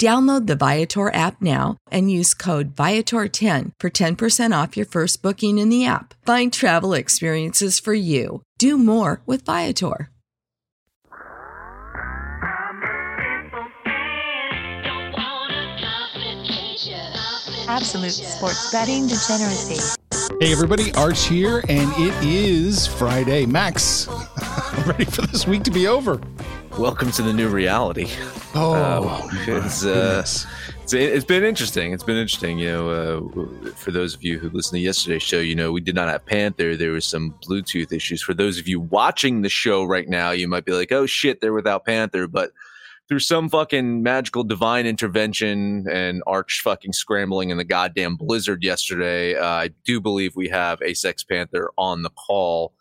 Download the Viator app now and use code Viator10 for 10% off your first booking in the app. Find travel experiences for you. Do more with Viator. Absolute sports betting degeneracy. Hey everybody, Arch here, and it is Friday. Max, I'm ready for this week to be over. Welcome to the new reality. Oh, Uh, it's, uh, it's, it's been interesting. It's been interesting. You know, uh, for those of you who listened to yesterday's show, you know, we did not have Panther. There was some Bluetooth issues. For those of you watching the show right now, you might be like, oh shit, they're without Panther. But through some fucking magical divine intervention and arch fucking scrambling in the goddamn blizzard yesterday, uh, I do believe we have Asex Panther on the call.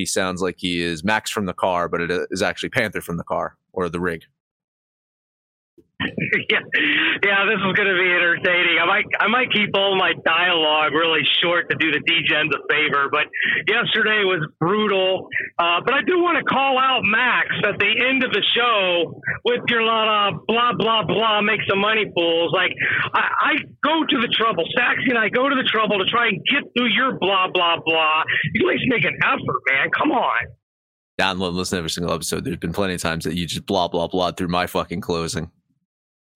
He sounds like he is Max from the car, but it is actually Panther from the car or the rig. yeah, yeah, this is going to be entertaining. I might, I might keep all my dialogue really short to do the DGens a favor, but yesterday was brutal. Uh, but I do want to call out Max at the end of the show with your lot of blah blah blah, make some money fools. Like I, I go to the trouble, Saxy and I go to the trouble to try and get through your blah blah blah. You at least make an effort, man. Come on. download and listen to every single episode. There's been plenty of times that you just blah blah blah through my fucking closing.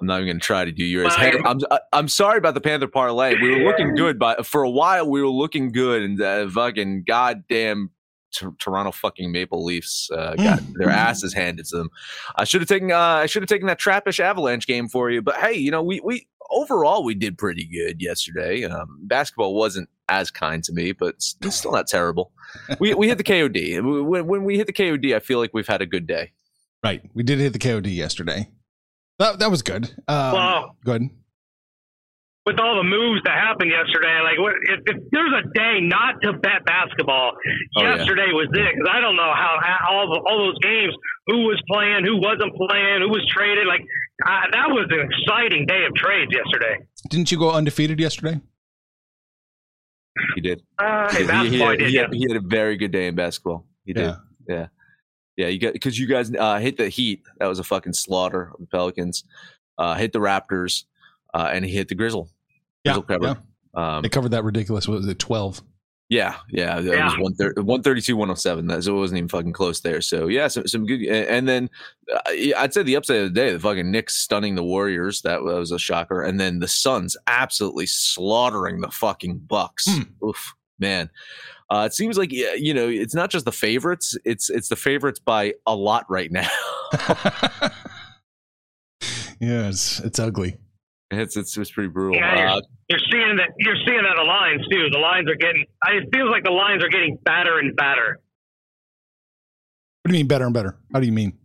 I'm not even going to try to do yours. Hey, I'm I'm sorry about the Panther parlay. We were looking good, but for a while we were looking good, and uh, fucking goddamn T- Toronto fucking Maple Leafs uh, got their asses handed to them. I should have taken uh, I should have taken that trappish Avalanche game for you, but hey, you know we we overall we did pretty good yesterday. Um, basketball wasn't as kind to me, but it's still not terrible. We we hit the KOD. When, when we hit the KOD, I feel like we've had a good day. Right, we did hit the KOD yesterday. That that was good. Um, Well, good. with all the moves that happened yesterday, like what, if, if there's a day not to bet basketball, Oh, yeah. yesterday was it. Because I don't know how, how all the, all those games, who was playing, who wasn't playing, who was traded. Like uh, that was an exciting day of trades yesterday. Didn't you go undefeated yesterday? He did. Uh, He, hey, he- basketball, he- did, he yeah. had, he had a very good day in basketball. He did. Yeah. Yeah. Yeah. You got because you guys uh, hit the Heat. That was a fucking slaughter of the Pelicans. Uh, hit the Raptors, uh, and he hit the Grizzle. Yeah, Grizzle cover. Um, They covered that ridiculous. What was it? Twelve. yeah, yeah, that Yeah. was 130 132, 107. That so it wasn't even fucking close there. So yeah, some, some good. And then uh, I'd say the upside of the day, the fucking Knicks stunning the Warriors. That was a shocker. And then the Suns absolutely slaughtering the fucking Bucks. Hmm. Oof, man. Uh, it seems like you know it's not just the favorites; it's it's the favorites by a lot right now. yeah, it's it's ugly. it's, it's it's pretty brutal. Yeah, you're, Uh, you're seeing that. You're seeing that the lines too. The lines are getting. I- It feels like the lines are getting fatter and fatter. What do you mean better and better? How do you mean?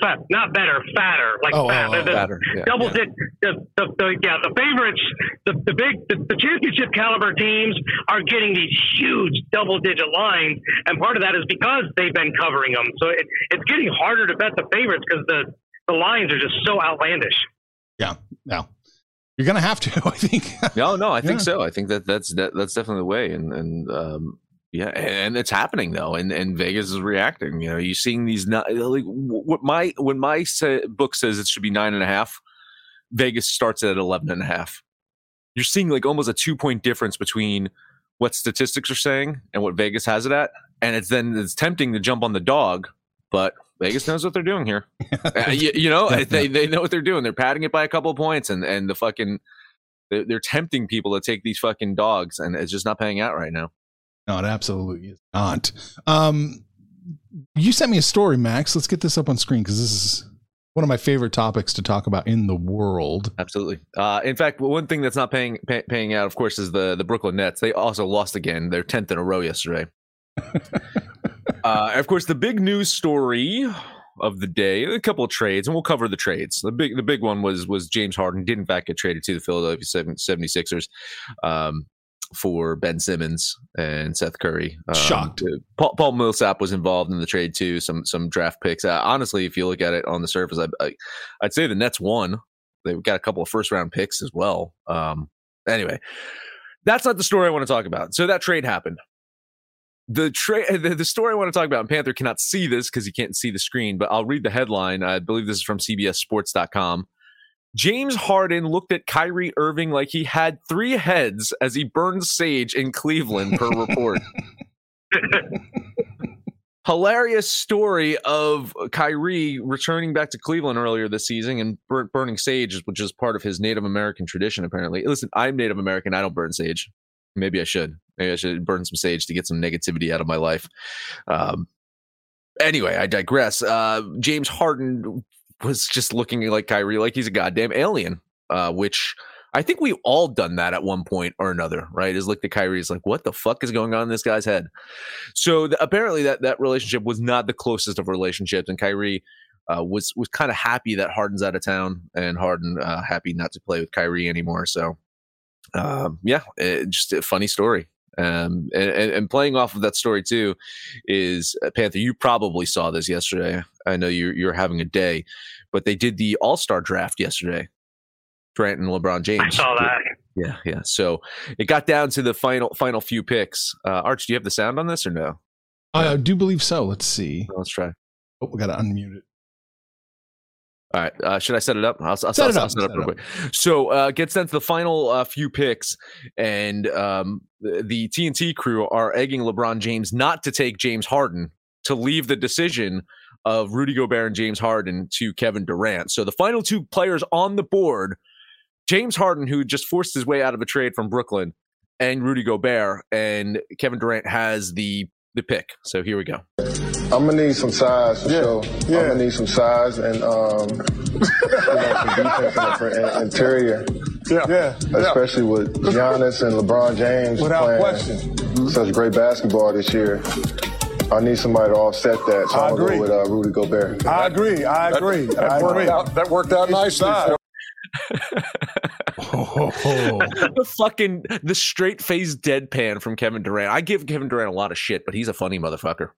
Fat, not better, fatter. Like Oh, fat. oh, The- oh, the- Fatter, yeah, double yeah. digit. The, the, the, yeah, the favorites, the, the big, the, the championship caliber teams are getting these huge double digit lines, and part of that is because they've been covering them. So it, it's getting harder to bet the favorites because the the lines are just so outlandish. Yeah, no, you're gonna have to. I think. No, no, I think Yeah. so. I think that that's that, that's definitely the way, and and um, yeah, and it's happening though, and and Vegas is reacting. You know, you seeing these not like what my when my book says it should be nine and a half. Vegas starts at 11 and a half. You're seeing like almost a two point difference between what statistics are saying and what Vegas has it at. And it's then it's tempting to jump on the dog, but Vegas knows what they're doing here. uh, you, you, know, they, they know what they're doing. They're padding it by a couple of points and, and the fucking, they're, they're tempting people to take these fucking dogs and it's just not paying out right now. No, it absolutely is not. Um, you sent me a story, Max. Let's get this up on screen because this is one of my favorite topics to talk about in the world. Absolutely. Uh, in fact, one thing that's not paying pay, paying out, of course, is the the Brooklyn Nets. They also lost again. They're tenth in a row yesterday. uh, of course, the big news story of the day, a couple of trades, and we'll cover the trades. The big the big one was was James Harden did in fact get traded to the Philadelphia 76ers. Um, for Ben Simmons and Seth Curry. Um, Shocked. Paul, Paul, Millsap was involved in the trade too. Some some draft picks. Uh, honestly, if you look at it on the surface, I, I, would say the Nets won. They've got a couple of first round picks as well. Um, anyway, that's not the story I want to talk about. So that trade happened. The trade, the, the, story I want to talk about, and Panther cannot see this because he can't see the screen, but I'll read the headline. I believe this is from CBSSports.com. James Harden looked at Kyrie Irving like he had three heads as he burned sage in Cleveland, per report. Hilarious story of Kyrie returning back to Cleveland earlier this season and bur- burning sage, which is part of his Native American tradition, apparently. Listen, I'm Native American. I don't burn sage. Maybe I should. Maybe I should burn some sage to get some negativity out of my life. Um, anyway, I digress. Uh, James Harden was just looking like Kyrie, like he's a goddamn alien, uh, which I think we've all done that at one point or another, right? Is looked at Kyrie, is like, what the fuck is going on in this guy's head? So the, apparently that that relationship was not the closest of relationships, and Kyrie uh, was was kind of happy that Harden's out of town, and Harden uh, happy not to play with Kyrie anymore. So um, yeah, it, just a funny story. Um, and, and, playing off of that story too is uh, Panther. You probably saw this yesterday. I know you're you're having a day, but they did the All Star draft yesterday. Durant and LeBron James. I saw that. Yeah, yeah. So it got down to the final final few picks. Uh, Arch, do you have the sound on this or no? I do believe so. Let's see. Let's try. Oh, we got to unmute it. All right. Uh, should I set it up? I'll, I'll set, I'll, it up. I'll set, it up real quick. So uh, gets down to the final uh, few picks, and um, the, the TNT crew are egging LeBron James not to take James Harden to leave the decision of Rudy Gobert and James Harden to Kevin Durant. So the final two players on the board, James Harden, who just forced his way out of a trade from Brooklyn, and Rudy Gobert, and Kevin Durant has the the pick. So here we go. I'm gonna need some size for yeah. sure. Yeah. I'm gonna need some size and um, you know, some defense in the interior. Yeah, yeah. Especially with Giannis and LeBron James Without playing question. such great basketball this year. I need somebody to offset that. So I am agree. Go with uh, Rudy Gobert. I agree. I agree. That, that I worked agree. Out, that worked out nicely. the fucking the straight face deadpan from Kevin Durant. I give Kevin Durant a lot of shit, but he's a funny motherfucker.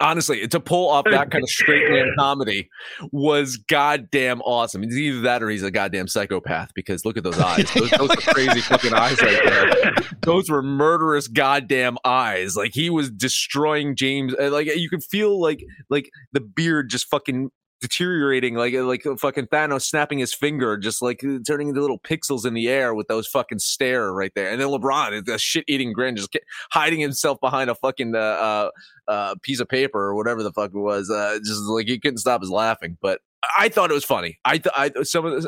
Honestly, to pull off that kind of straight man comedy was goddamn awesome. It's either that or he's a goddamn psychopath because look at those eyes. Those, those are crazy fucking eyes right there. Those were murderous goddamn eyes. Like he was destroying James. Uh, like you could feel like like the beard just fucking deteriorating like like fucking Thanos snapping his finger, just like uh, turning into little pixels in the air with those fucking stare right there. And then LeBron, a shit eating grin, just hiding himself behind a fucking uh, uh, uh, piece of paper or whatever the fuck it was. Uh, just like he couldn't stop his laughing. But I thought it was funny. I th- I some of this.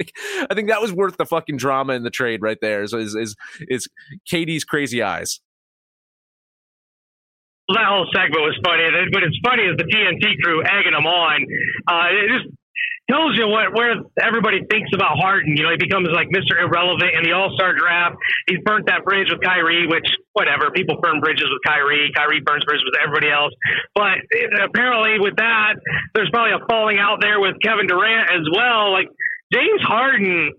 I think that was worth the fucking drama in the trade right there. So is is is KD's crazy eyes that whole segment was funny. But it's funny is the TNT crew egging him on. Uh, it just tells you what where everybody thinks about Harden. You know, he becomes like Mr. Irrelevant in the All Star draft. He's burnt that bridge with Kyrie, which whatever. People burn bridges with Kyrie. Kyrie burns bridges with everybody else. But it, apparently, with that, there's probably a falling out there with Kevin Durant as well. Like James Harden.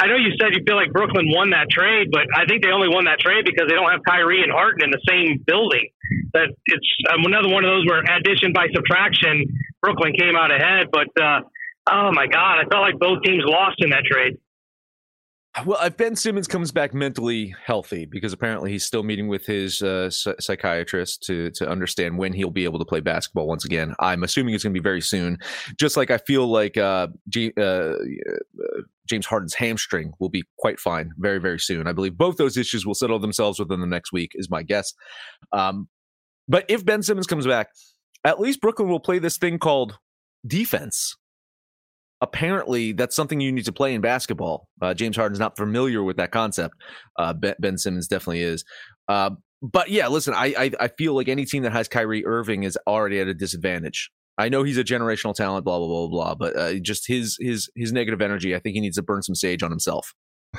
I know you said you feel like Brooklyn won that trade, but I think they only won that trade because they don't have Kyrie and Harden in the same building. That it's um, another one of those where addition by subtraction, Brooklyn came out ahead. But uh, oh my God, I felt like both teams lost in that trade. Well, if Ben Simmons comes back mentally healthy, because apparently he's still meeting with his uh, psychiatrist to to understand when he'll be able to play basketball once again. I'm assuming it's going to be very soon. Just like I feel like uh, G- uh, James Harden's hamstring will be quite fine very very soon. I believe both those issues will settle themselves within the next week, is my guess. Um, but if Ben Simmons comes back, at least Brooklyn will play this thing called defense apparently that's something you need to play in basketball. Uh, James Harden's not familiar with that concept. Uh, ben, ben, Simmons definitely is. Uh, but yeah, listen, I, I, I feel like any team that has Kyrie Irving is already at a disadvantage. I know he's a generational talent, blah blah blah blah, but uh, just his his his negative energy. I think he needs to burn some sage on himself. I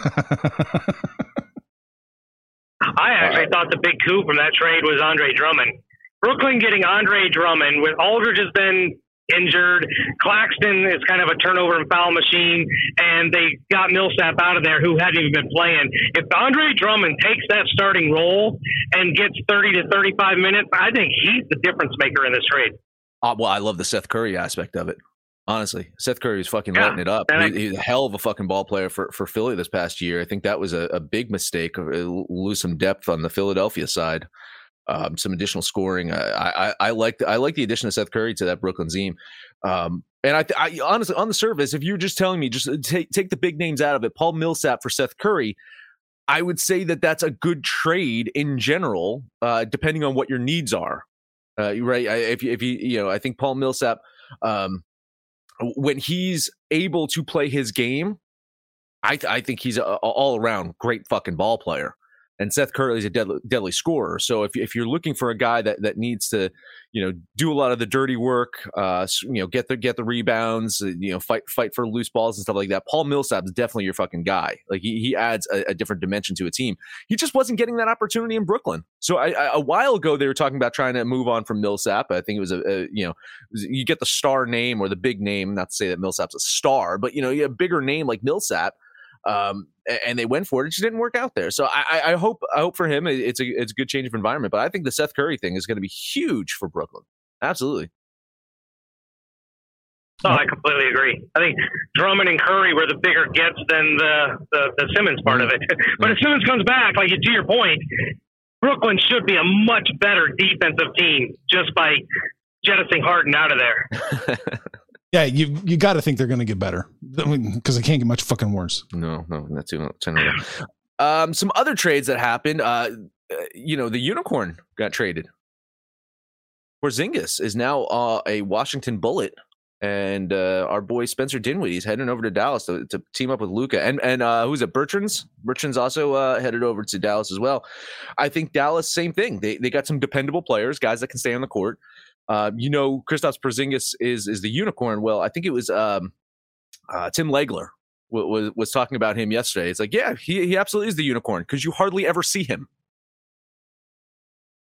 actually thought the big coup from that trade was Andre Drummond. Brooklyn getting Andre Drummond with Aldridge has been injured. Claxton is kind of a turnover and foul machine, and they got Millsap out of there, who hadn't even been playing. If Andre Drummond takes that starting role and gets 30 to 35 minutes, I think he's the difference maker in this trade. Uh, well, I love the Seth Curry aspect of it. Honestly, Seth Curry is fucking yeah. lighting it up. He, he's a hell of a fucking ball player for, for Philly this past year. I think that was a, a big mistake. Uh, lose some depth on the Philadelphia side um, some additional scoring. I, I, I like I like the addition of Seth Curry to that Brooklyn team. Um, and I, I honestly, on the surface, if you're just telling me just uh, take take the big names out of it, Paul Millsap for Seth Curry, I would say that that's a good trade in general, uh, depending on what your needs are. Uh, right? If you, if you you know, I think Paul Millsap, um, when he's able to play his game, I I think he's a, a all around great fucking ball player and Seth Curry is a deadly, deadly scorer. So if if you're looking for a guy that that needs to, you know, do a lot of the dirty work, uh, you know, get the get the rebounds, uh, you know, fight fight for loose balls and stuff like that, Paul Millsap is definitely your fucking guy. Like he he adds a, a different dimension to a team. He just wasn't getting that opportunity in Brooklyn. So I, I, a while ago they were talking about trying to move on from Millsap. I think it was a, a you know, you get the star name or the big name. Not to say that Millsap's a star, but you know, you have a bigger name like Millsap um, and they went for it. It just didn't work out there. So I, I hope I hope for him it's a it's a good change of environment. But I think the Seth Curry thing is going to be huge for Brooklyn. Absolutely. No, I completely agree. I think Drummond and Curry were the bigger gets than the the, the Simmons part of it. but if Simmons comes back, like to your point, Brooklyn should be a much better defensive team just by jettisoning Harden out of there. Yeah, you you got to think they're going to get better because they can't get much fucking worse. No, no, not too much. um, some other trades that happened. Uh, uh, you know, the unicorn got traded. Porzingis is now uh, a Washington Bullet, and uh, our boy Spencer Dinwiddie is heading over to Dallas to, to team up with Luka, And and uh, who's it? Bertrand's. Bertans also uh, headed over to Dallas as well. I think Dallas, same thing. They they got some dependable players, guys that can stay on the court. Uh, you know, Kristaps Porzingis is is the unicorn. Well, I think it was um, uh, Tim Legler w- was was talking about him yesterday. It's like, yeah, he he absolutely is the unicorn because you hardly ever see him,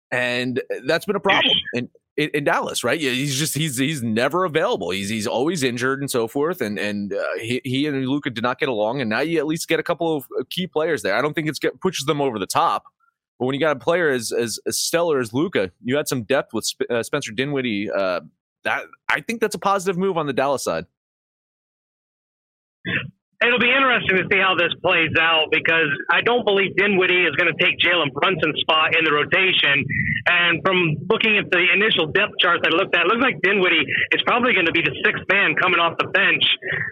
and that's been a problem in, in, in Dallas, right? Yeah, he's just he's he's never available. He's he's always injured and so forth, and and uh, he he and Luka did not get along, and now you at least get a couple of key players there. I don't think it's get, pushes them over the top but when you got a player as as, as stellar as Luka, you had some depth with Sp- uh, Spencer Dinwiddie. Uh, that I think that's a positive move on the Dallas side it'll be interesting to see how this plays out because I don't believe Dinwiddie is going to take Jalen Brunson's spot in the rotation. And from looking at the initial depth charts I looked at, it looks like Dinwiddie is probably going to be the sixth man coming off the bench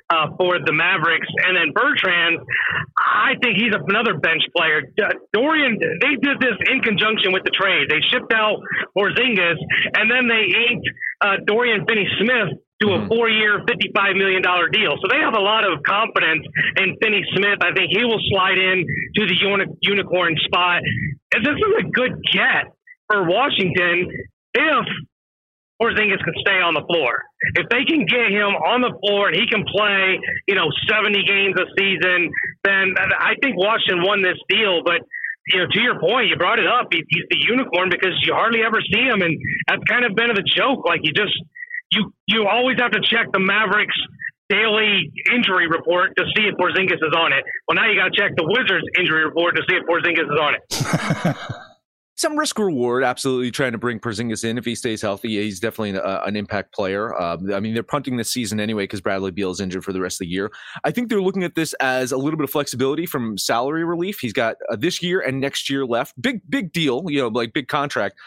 uh, for the Mavericks. And then Bertrand, I think he's another bench player. Dorian, they did this in conjunction with the trade. They shipped out Porzingis, and then they inked uh, Dorian Finney-Smith to a mm-hmm. four-year, fifty-five million dollar deal. So they have a lot of confidence in Finney Smith. I think he will slide in to the uni- unicorn spot. And this is a good get for Washington if Porzingis can stay on the floor. If they can get him on the floor and he can play, you know, 70 games a season, then I think Washington won this deal. But you know, to your point, you brought it up. He's the unicorn because you hardly ever see him, and that's kind of been the joke. Like you just you you always have to check the Mavericks daily injury report to see if Porzingis is on it. Well, now you got to check the Wizards injury report to see if Porzingis is on it. some risk reward. Absolutely, trying to bring Porzingis in if he stays healthy. He's definitely a, an impact player. Um, I mean, they're punting this season anyway because Bradley Beal is injured for the rest of the year. I think they're looking at this as a little bit of flexibility from salary relief. He's got uh, this year and next year left. Big big deal, you know, like big contract.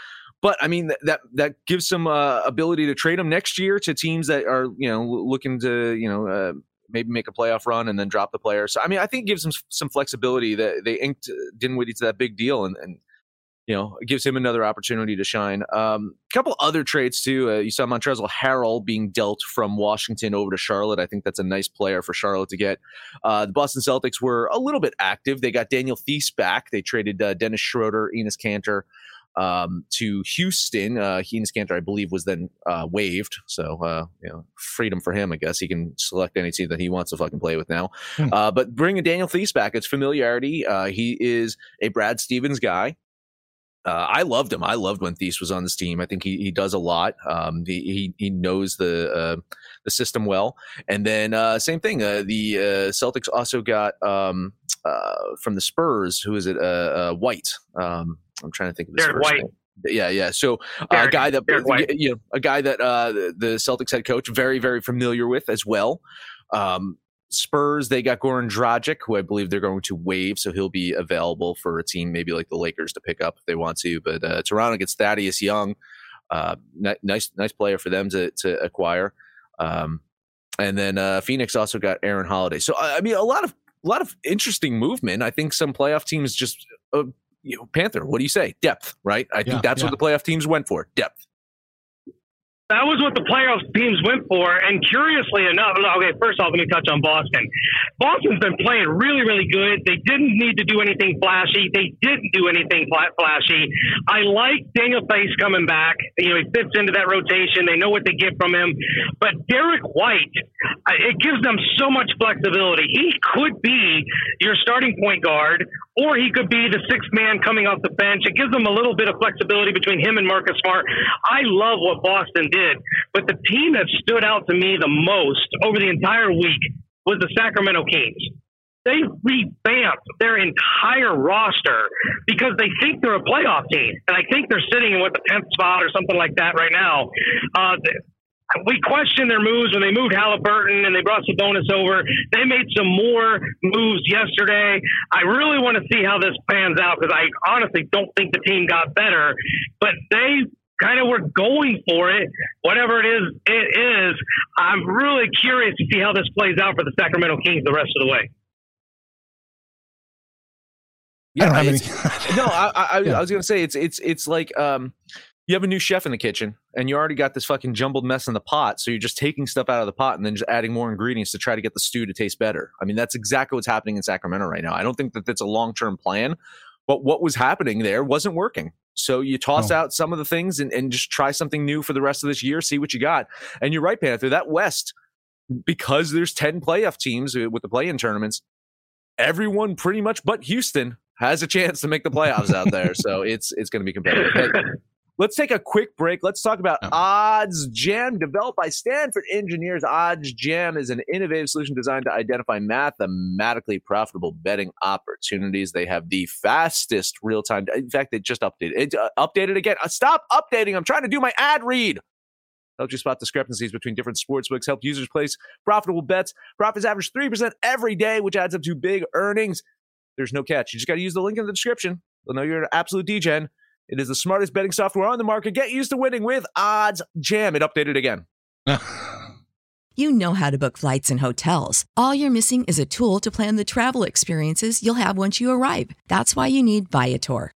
But I mean that that gives some uh, ability to trade him next year to teams that are you know looking to you know uh, maybe make a playoff run and then drop the player. So I mean I think it gives them some flexibility that they inked Dinwiddie to that big deal and, and you know, it gives him another opportunity to shine. Um, a couple other trades too. Uh, you saw Montrezl Harrell being dealt from Washington over to Charlotte. I think that's a nice player for Charlotte to get. Uh, the Boston Celtics were a little bit active. They got Daniel Theis back. They traded uh, Dennis Schroeder, Enes Kanter um, to Houston. Uh, Enes Kanter, I believe, was then uh, waived. So, uh, you know, freedom for him, I guess. He can select any team that he wants to fucking play with now. Hmm. Uh, but bringing Daniel Theis back, it's familiarity. Uh, he is a Brad Stevens guy. Uh, I loved him. I loved when Theis was on this team. I think he, he does a lot. Um, he, he, he knows the uh, the system well. And then uh, same thing. Uh, the uh, Celtics also got um, uh, from the Spurs. Who is it? White. Um, I'm trying to think of his Derrick White. name. Yeah, yeah. So a guy that you know, a guy that the Celtics head coach very very familiar with as well. Um, Spurs, they got Goran Dragic, who I believe they're going to waive, so he'll be available for a team maybe like the Lakers to pick up if they want to. But uh, Toronto gets Thaddeus Young, uh, nice nice player for them to to acquire. Um, and then uh, Phoenix also got Aaron Holiday. So I mean, a lot of a lot of interesting movement. I think some playoff teams just. Uh, you know, Panther, what do you say? Depth, right? I think that's yeah. what the playoff teams went for. Depth that was what the playoff teams went for. And curiously enough, okay, first off, let me touch on Boston. Boston's been playing really, really good. They didn't need to do anything flashy. They didn't do anything flashy. I like Daniel Theis coming back. You know, he fits into that rotation. They know what they get from him. But Derrick White, uh, it gives them so much flexibility. He could be your starting point guard, or he could be the sixth man coming off the bench. It gives them a little bit of flexibility between him and Marcus Smart. I love what Boston did did. But the team that stood out to me the most over the entire week was the Sacramento Kings. They revamped their entire roster because they think they're a playoff team. And I think they're sitting in what the 10th spot or something like that right now. Uh, we questioned their moves when they moved Halliburton and they brought Sabonis over. They made some more moves yesterday. I really want to see how this pans out because I honestly don't think the team got better, but they kind of we're going for it, whatever it is, it is. I'm really curious to see how this plays out for the Sacramento Kings the rest of the way. Yeah, I no, I, I, yeah. I was gonna say it's it's it's like um, you have a new chef in the kitchen and you already got this fucking jumbled mess in the pot, so you're just taking stuff out of the pot and then just adding more ingredients to try to get the stew to taste better. I mean, that's exactly what's happening in Sacramento right now. I don't think that that's a long term plan, but what was happening there wasn't working. So you toss oh. out some of the things and, and just try something new for the rest of this year, see what you got. And you're right, Panther, that West, because there's 10 playoff teams uh, with the play in tournaments, everyone pretty much but Houston has a chance to make the playoffs out there. So it's it's going to be competitive. Let's take a quick break. Let's talk about Odds Jam, developed by Stanford engineers. Odds Jam is an innovative solution designed to identify mathematically profitable betting opportunities. They have the fastest real time. In fact, they just updated it. Uh, updated again. Uh, stop updating. I'm trying to do my ad read. Help you spot discrepancies between different sportsbooks. Help users place profitable bets. Profits average 3% every day, which adds up to big earnings. There's no catch. You just got to use the link in the description. They'll know you're an absolute degen. It is the smartest betting software on the market. Get used to winning with Odds Jam. It updated again. you know how to book flights and hotels. All you're missing is a tool to plan the travel experiences you'll have once you arrive. That's why you need Viator.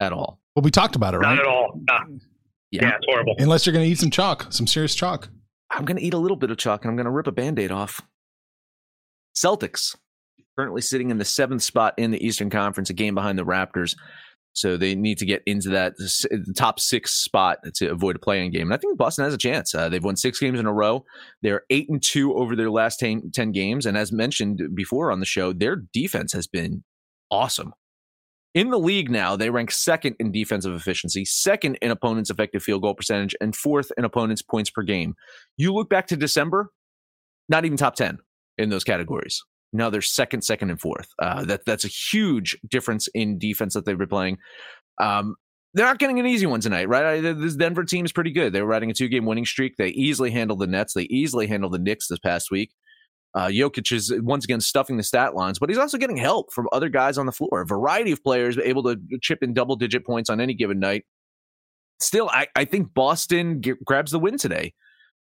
at all. Well, we talked about it, right? Not at all. Nah. Yeah. Yeah, it's horrible. Unless you're going to eat some chalk, some serious chalk. I'm going to eat a little bit of chalk and I'm going to rip a band aid off. Celtics currently sitting in the seventh spot in the Eastern Conference, a game behind the Raptors. So they need to get into that the top six spot to avoid a play in game. And I think Boston has a chance. Uh, they've won six games in a row. They're eight and two over their last 10, 10 games. And as mentioned before on the show, their defense has been awesome. In the league now, they rank second in defensive efficiency, second in opponents' effective field goal percentage, and fourth in opponents' points per game. You look back to December, not even top 10 in those categories. Now they're second, second, and fourth. Uh, that that's a huge difference in defense that they've been playing. Um, they're not getting an easy one tonight, right? This Denver team is pretty good. They were riding a two game winning streak. They easily handled the Nets. They easily handled the Knicks this past week. Uh, Jokic is once again stuffing the stat lines, but he's also getting help from other guys on the floor. A variety of players able to chip in double digit points on any given night. Still, I, I think Boston g- grabs the win today.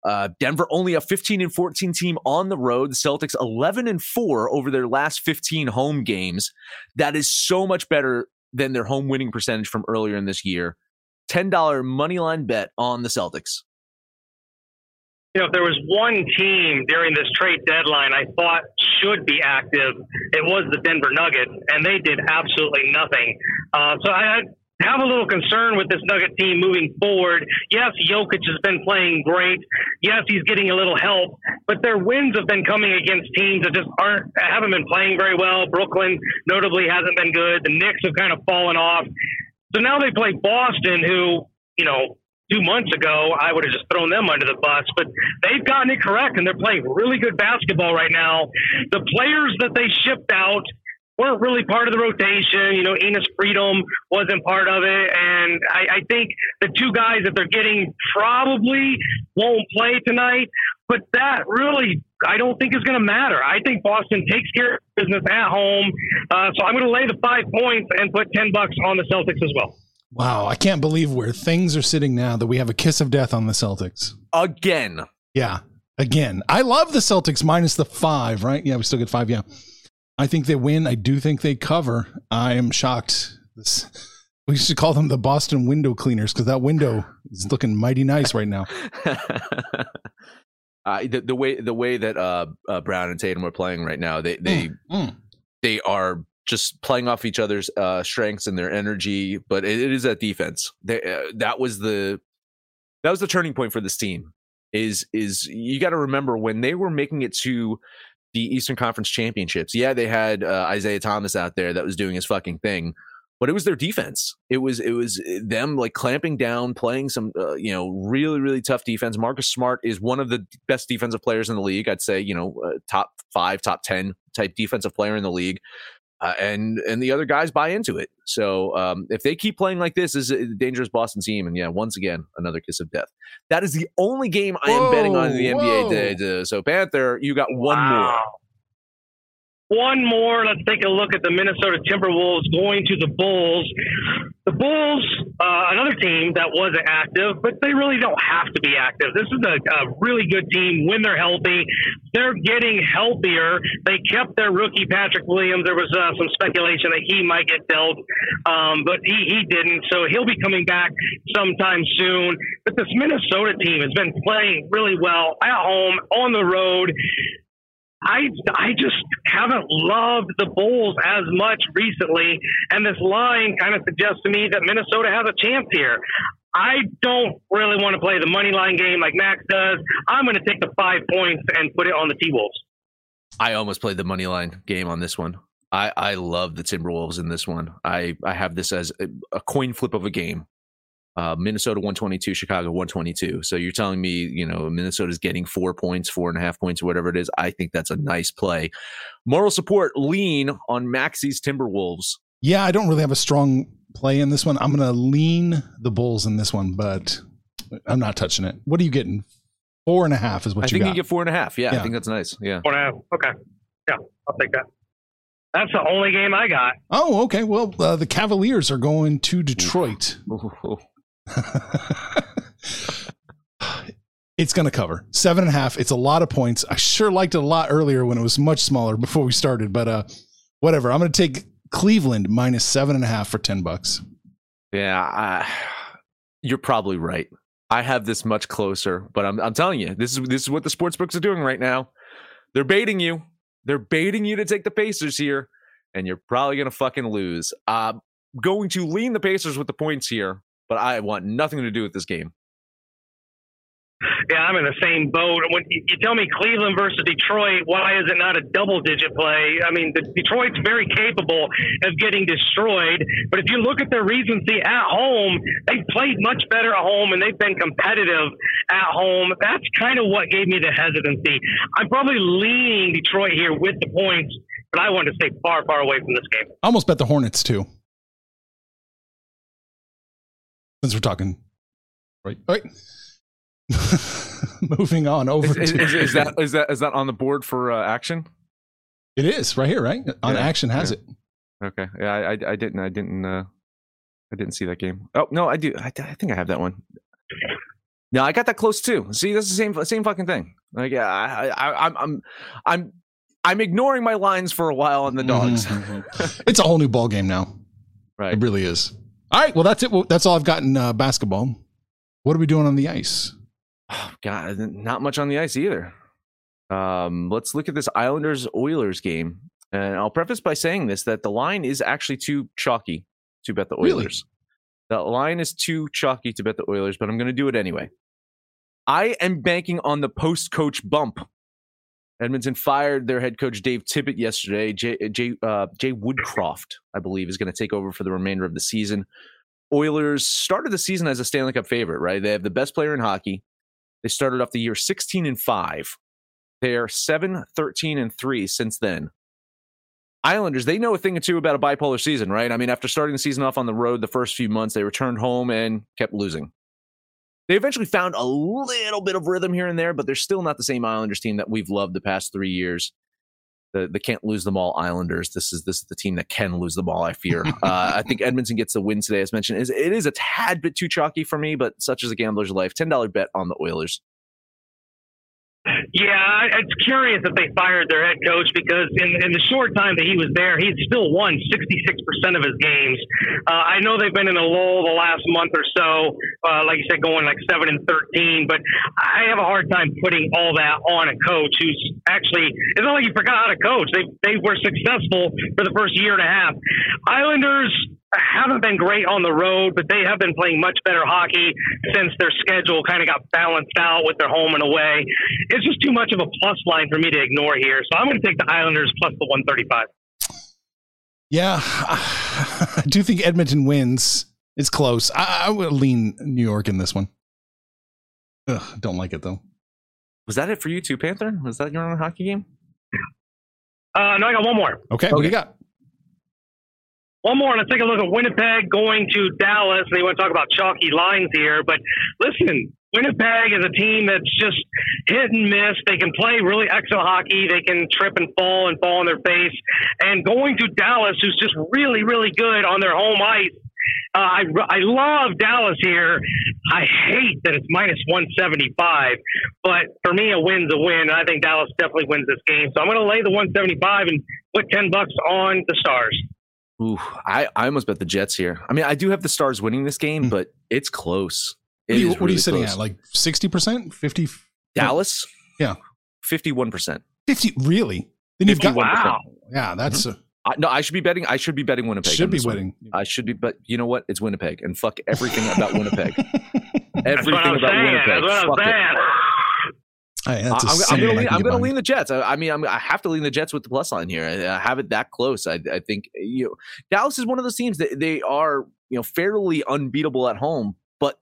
Uh, Denver only a 15 and 14 team on the road. The Celtics 11 and 4 over their last 15 home games. That is so much better than their home winning percentage from earlier in this year. $10 money line bet on the Celtics. You know, if there was one team during this trade deadline I thought should be active, it was the Denver Nuggets, and they did absolutely nothing. Uh, so I have a little concern with this Nugget team moving forward. Yes, Jokic has been playing great. Yes, he's getting a little help, but their wins have been coming against teams that just aren't haven't been playing very well. Brooklyn notably hasn't been good. The Knicks have kind of fallen off. So now they play Boston, who you know two months ago, I would have just thrown them under the bus. But they've gotten it correct, and they're playing really good basketball right now. The players that they shipped out weren't really part of the rotation. You know, Enes Freedom wasn't part of it, and I, I think the two guys that they're getting probably won't play tonight. But that really, I don't think is going to matter. I think Boston takes care of business at home, uh, so I'm going to lay the five points and put ten bucks on the Celtics as well. Wow, I can't believe where things are sitting now that we have a kiss of death on the Celtics. Again. Yeah, again. I love the Celtics minus the five, right? Yeah, we still get five. Yeah. I think they win. I do think they cover. I am shocked. This we should call them the Boston window cleaners because that window is looking mighty nice right now. uh, the, the way the way that uh, uh, Brown and Tatum are playing right now, they they Mm. they are just playing off each other's uh, strengths and their energy. But it, it is that defense. They, uh, that was the that was the turning point for this team. Is is you got to remember when they were making it to the Eastern Conference Championships? Yeah, they had uh, Isaiah Thomas out there that was doing his fucking thing, but it was their defense. It was it was them like clamping down, playing some uh, you know really really tough defense. Marcus Smart is one of the best defensive players in the league. I'd say you know uh, top five, top ten type defensive player in the league. Uh, and and the other guys buy into it. So um, if they keep playing like this, this is a dangerous Boston team. And yeah, once again, another kiss of death. That is the only game I am betting on in the Whoa, NBA today. So Panther, you got one more. One more. Let's take a look at the Minnesota Timberwolves going to the Bulls. The Bulls, uh, another team that wasn't active, but they really don't have to be active. This is a, a really good team when they're healthy. They're getting healthier. They kept their rookie Patrick Williams. There was uh, some speculation that he might get dealt, um, but he, he didn't. So he'll be coming back sometime soon. But this Minnesota team has been playing really well at home, on the road. I I just haven't loved the Bulls as much recently, and this line kind of suggests to me that Minnesota has a chance here. I don't really want to play the money line game like Max does. I'm going to take the five points and put it on the T Wolves. I almost played the money line game on this one. I, I love the Timberwolves in this one. I, I have this as a, a coin flip of a game. Uh, Minnesota 122, Chicago 122. So you're telling me, you know, Minnesota's getting four points, four and a half points, or whatever it is. I think that's a nice play. Moral support lean on Maxie's Timberwolves. Yeah, I don't really have a strong play in this one. I'm going to lean the Bulls in this one, but I'm not touching it. What are you getting? Four and a half is what you get. I you think got. you get four and a half. Yeah, Yeah. I think that's nice. Yeah. Four and a half. Okay. Yeah, I'll take that. That's the only game I got. oh, okay. Well, uh, the Cavaliers are going to Detroit. it's going to cover seven and a half. It's a lot of points. I sure liked it a lot earlier when it was much smaller before we started, but uh, whatever. I'm going to take Cleveland minus seven and a half for 10 bucks. Yeah, I, you're probably right. I have this much closer, but I'm, I'm telling you, this is this is what the sports books are doing right now. They're baiting you. They're baiting you to take the Pacers here, and you're probably gonna fucking lose. I'm going to lean the Pacers with the points here, but I want nothing to do with this game. Yeah, I'm in the same boat. When you tell me Cleveland versus Detroit, why is it not a double digit play? I mean, the, Detroit's very capable of getting destroyed, but if you look at their recency at home, they've played much better at home and they've been competitive at home. That's kind of what gave me the hesitancy. I'm probably leaning Detroit here with the points, but I want to stay far, far away from this game. I almost bet the Hornets too. Since we're talking, right? All right. Moving on over Is, to is, is that is that is that on the board for uh, action? it is right here, right? On Yeah, action has yeah. it. Okay, yeah, I, I, I didn't I didn't uh, I didn't see that game. Oh no, I do. I, I think I have that one. No, I got that close too. See, that's the same same fucking thing. Like, yeah, I, I, I'm I'm I'm I'm ignoring my lines for a while on the dogs. Mhm. it's a whole new ball game now. right. It really is. All right. Well, that's it. Well, That's all I've got in uh, basketball. What are we doing on the ice? Oh, God, not much on the ice either. Um, let's look at this Islanders Oilers game. And I'll preface by saying this that the line is actually too chalky to bet the Really? Oilers. The line is too chalky to bet the Oilers, but I'm going to do it anyway. I am banking on the post coach bump. Edmonton fired their head coach Dave Tippett yesterday. Jay, Jay, uh, Jay Woodcroft, I believe, is going to take over for the remainder of the season. Oilers started the season as a Stanley Cup favorite, right? They have the best player in hockey. They started off the year 16 and 5. They're 7, 13, and 3 since then. Islanders, they know a thing or two about a bipolar season, right? I mean, after starting the season off on the road the first few months, they returned home and kept losing. They eventually found a little bit of rhythm here and there, but they're still not the same Islanders team that we've loved the past three years. The, the can't lose them all Islanders. This is this is the team that can lose them all. I fear. uh, I think Edmonton gets the win today, as mentioned. Is it is a tad bit too chalky for me, but such is a gambler's life. Ten dollar bet on the Oilers. Yeah, it's curious that they fired their head coach because in, in the short time that he was there, he's still won 66% of his games. Uh, I know they've been in a lull the last month or so, uh, like you said, going like 7 and 13, but I have a hard time putting all that on a coach who's actually, it's not like he forgot how to coach. They, they were successful for the first year and a half. Islanders, haven't been great on the road, but they have been playing much better hockey since their schedule kind of got balanced out with their home and away. It's just too much of a plus line for me to ignore here. So I'm going to take the Islanders plus the 135. Yeah, I do think Edmonton wins. It's close. I, I would lean New York in this one. Ugh, don't like it though. Was that it for you too, Panther? Was that your own hockey game? Uh, no, I got one more. Okay, what do you got? One more. Let's take a look at Winnipeg going to Dallas. They want to talk about chalky lines here. But listen, Winnipeg is a team that's just hit and miss. They can play really excellent hockey. They can trip and fall and fall on their face. And going to Dallas, who's just really, really good on their home ice. Uh, I, I love Dallas here. I hate that it's minus 175, but for me, a win's a win. I think Dallas definitely wins this game. So I'm going to lay the 175 and put 10 bucks on the Stars. Ooh, I, I almost bet the Jets here. I mean, I do have the Stars winning this game, Hmm. but it's close. What It are you, is what are you sitting close. at? Like 60%? 50? Dallas? Yeah. 51%. 50? Really? Then you've got. 51%. Wow. Yeah, that's a, I, no, I should be betting. I should be betting Winnipeg. on should be this one. winning. I should be, but you know what? It's Winnipeg, and fuck everything about Winnipeg. That's what Everything I'm about saying. Winnipeg. That's what I'm Fuck saying. Hey, a I- I'm, I'm gonna lean, can I'm gonna lean the Jets. I, I mean, I'm, I have to lean the Jets with the plus line here. I, I have it that close. I, I think you know, Dallas is one of those teams that they are you know fairly unbeatable at home, but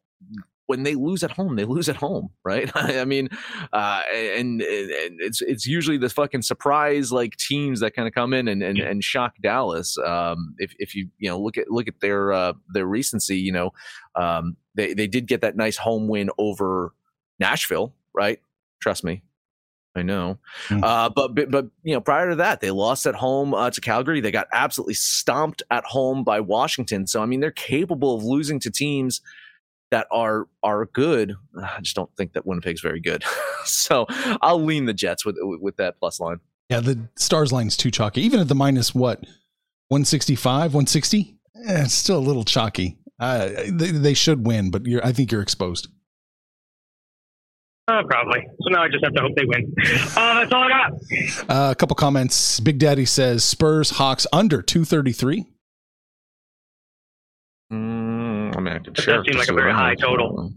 when they lose at home, they lose at home, right? I mean, uh, and, and it's it's usually the fucking surprise like teams that kind of come in and, and, and shock Dallas. Um, if if you you know look at look at their uh, their recency, you know, um, they they did get that nice home win over Nashville, right? Trust me, I know. Mm. Uh, but, but but you know, prior to that, they lost at home uh, to Calgary. They got absolutely stomped at home by Washington. So I mean, they're capable of losing to teams that are are good. I just don't think that Winnipeg's very good. so I'll lean the Jets with with that plus line. Yeah, the Stars line's too chalky. Even at the minus what, 165, 160? Eh, it's still a little chalky. Uh, they, they should win, but you're, I think you're exposed. Uh, probably. So now I just have to hope they win. Uh, that's all I got. Uh, a couple comments. Big Daddy says Spurs Hawks under 233. Mm, I mean, I could share does seem like a very high total.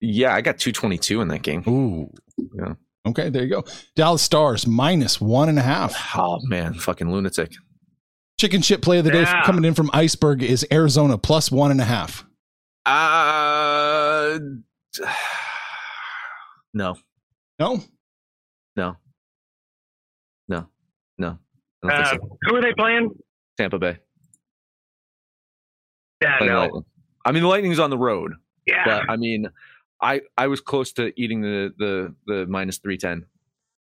Yeah, I got 222 in that game. Ooh. Yeah. Okay, there you go. Dallas Stars minus one and a half. Oh man, fucking lunatic. Chicken shit play of the day coming in from Iceberg is Arizona plus one and a half. Uh, no, No? no, no, no. Uh, so. who are they playing? Tampa Bay. Yeah, Playing no. Lightning. I mean, the Lightning's on the road, Yeah. but I mean, I I was close to eating the the the minus three ten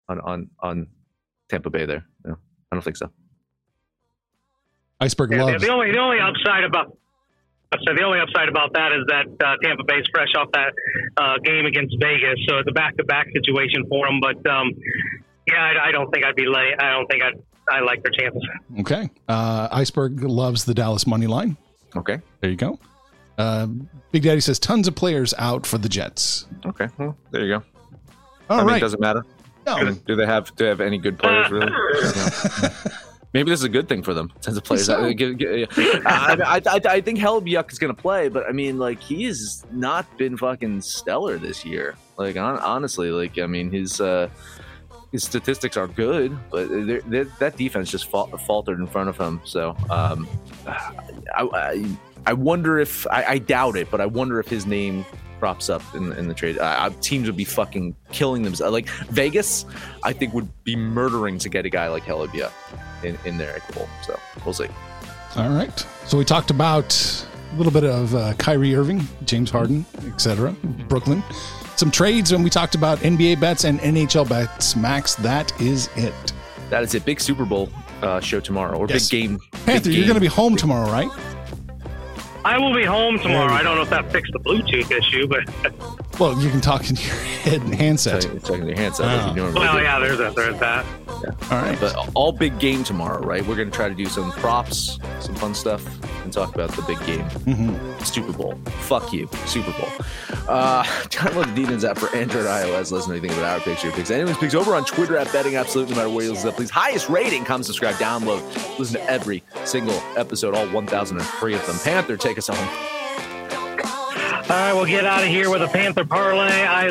on on on Tampa Bay there. No, I don't think so. Iceberg Yeah, loves. the only the only upside about so the only upside about that is that uh, Tampa Bay's fresh off that uh, game against Vegas, so it's a back to back situation for them. But um, yeah, I, I don't think I'd be late. I don't think I'd I like their chances. Okay. Uh, Iceberg loves the Dallas money line. Okay. There you go. Uh, Big Daddy says tons of players out for the Jets. Okay. Well, there you go. All I right. mean, doesn't matter? No. do they have do they have any good players really? No. Maybe this is a good thing for them. Since the players, So- I, I, I, I think Hellebuyck is going to play, but I mean, like he's not been fucking stellar this year. Like hon- honestly, like I mean, his uh, his statistics are good, but they're, they're, that defense just fal- faltered in front of him. So um, I, I I wonder if I, I doubt it, but I wonder if his name props up in, in the trade. Uh, teams would be fucking killing themselves. Like Vegas, I think would be murdering to get a guy like Hellebuyck in, in there at goal. So we'll see. All right. So we talked about a little bit of uh, Kyrie Irving, James Harden, etc. Brooklyn. Some trades, and we talked about NBA bets and NHL bets. Max, that is it. That is it. Big Super Bowl uh, show tomorrow, or Yes. big game. Panther, big you're going to be home tomorrow, right? I will be home tomorrow. I don't know if that fixed the Bluetooth issue, but Well, you can talk in your head and handset. Checking, checking your hands out like Ah. you normally well, do. yeah, there's that. There's that. All right. But all big game tomorrow, right? We're going to try to do some props, some fun stuff, and talk about the big game. Mhm. Super Bowl. Fuck you, Super Bowl. Uh, download the Demons app for Android, iOS. Listen to anything about our picks, your picks, anyone's picks over on Twitter at Betting Absolute. No matter where you listen, to, please highest rating, come subscribe, download, listen to every single episode, all 1,003 of them. Panther, take us home. All right, we'll get out of here with a Panther parlay. I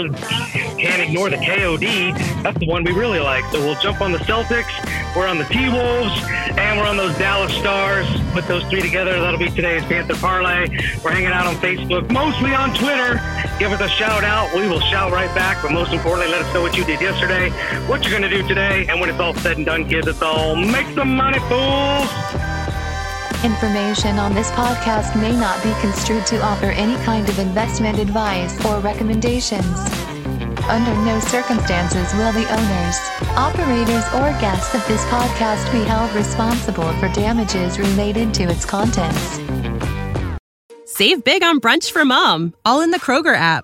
can't ignore the KOD. That's the one we really like. So we'll jump on the Celtics. We're on the T Wolves, and we're on those Dallas Stars. Put those three together. That'll be today's Panther parlay. We're hanging out on Facebook, mostly on Twitter. Give us a shout out. We will shout right back. But most importantly, let us know what you did yesterday, what you're going to do today, and when it's all said and done, kids, it's all make some money, fools. Information on this podcast may not be construed to offer any kind of investment advice or recommendations. Under no circumstances will the owners, operators, or guests of this podcast be held responsible for damages related to its contents. Save big on brunch for mom, all in the Kroger app.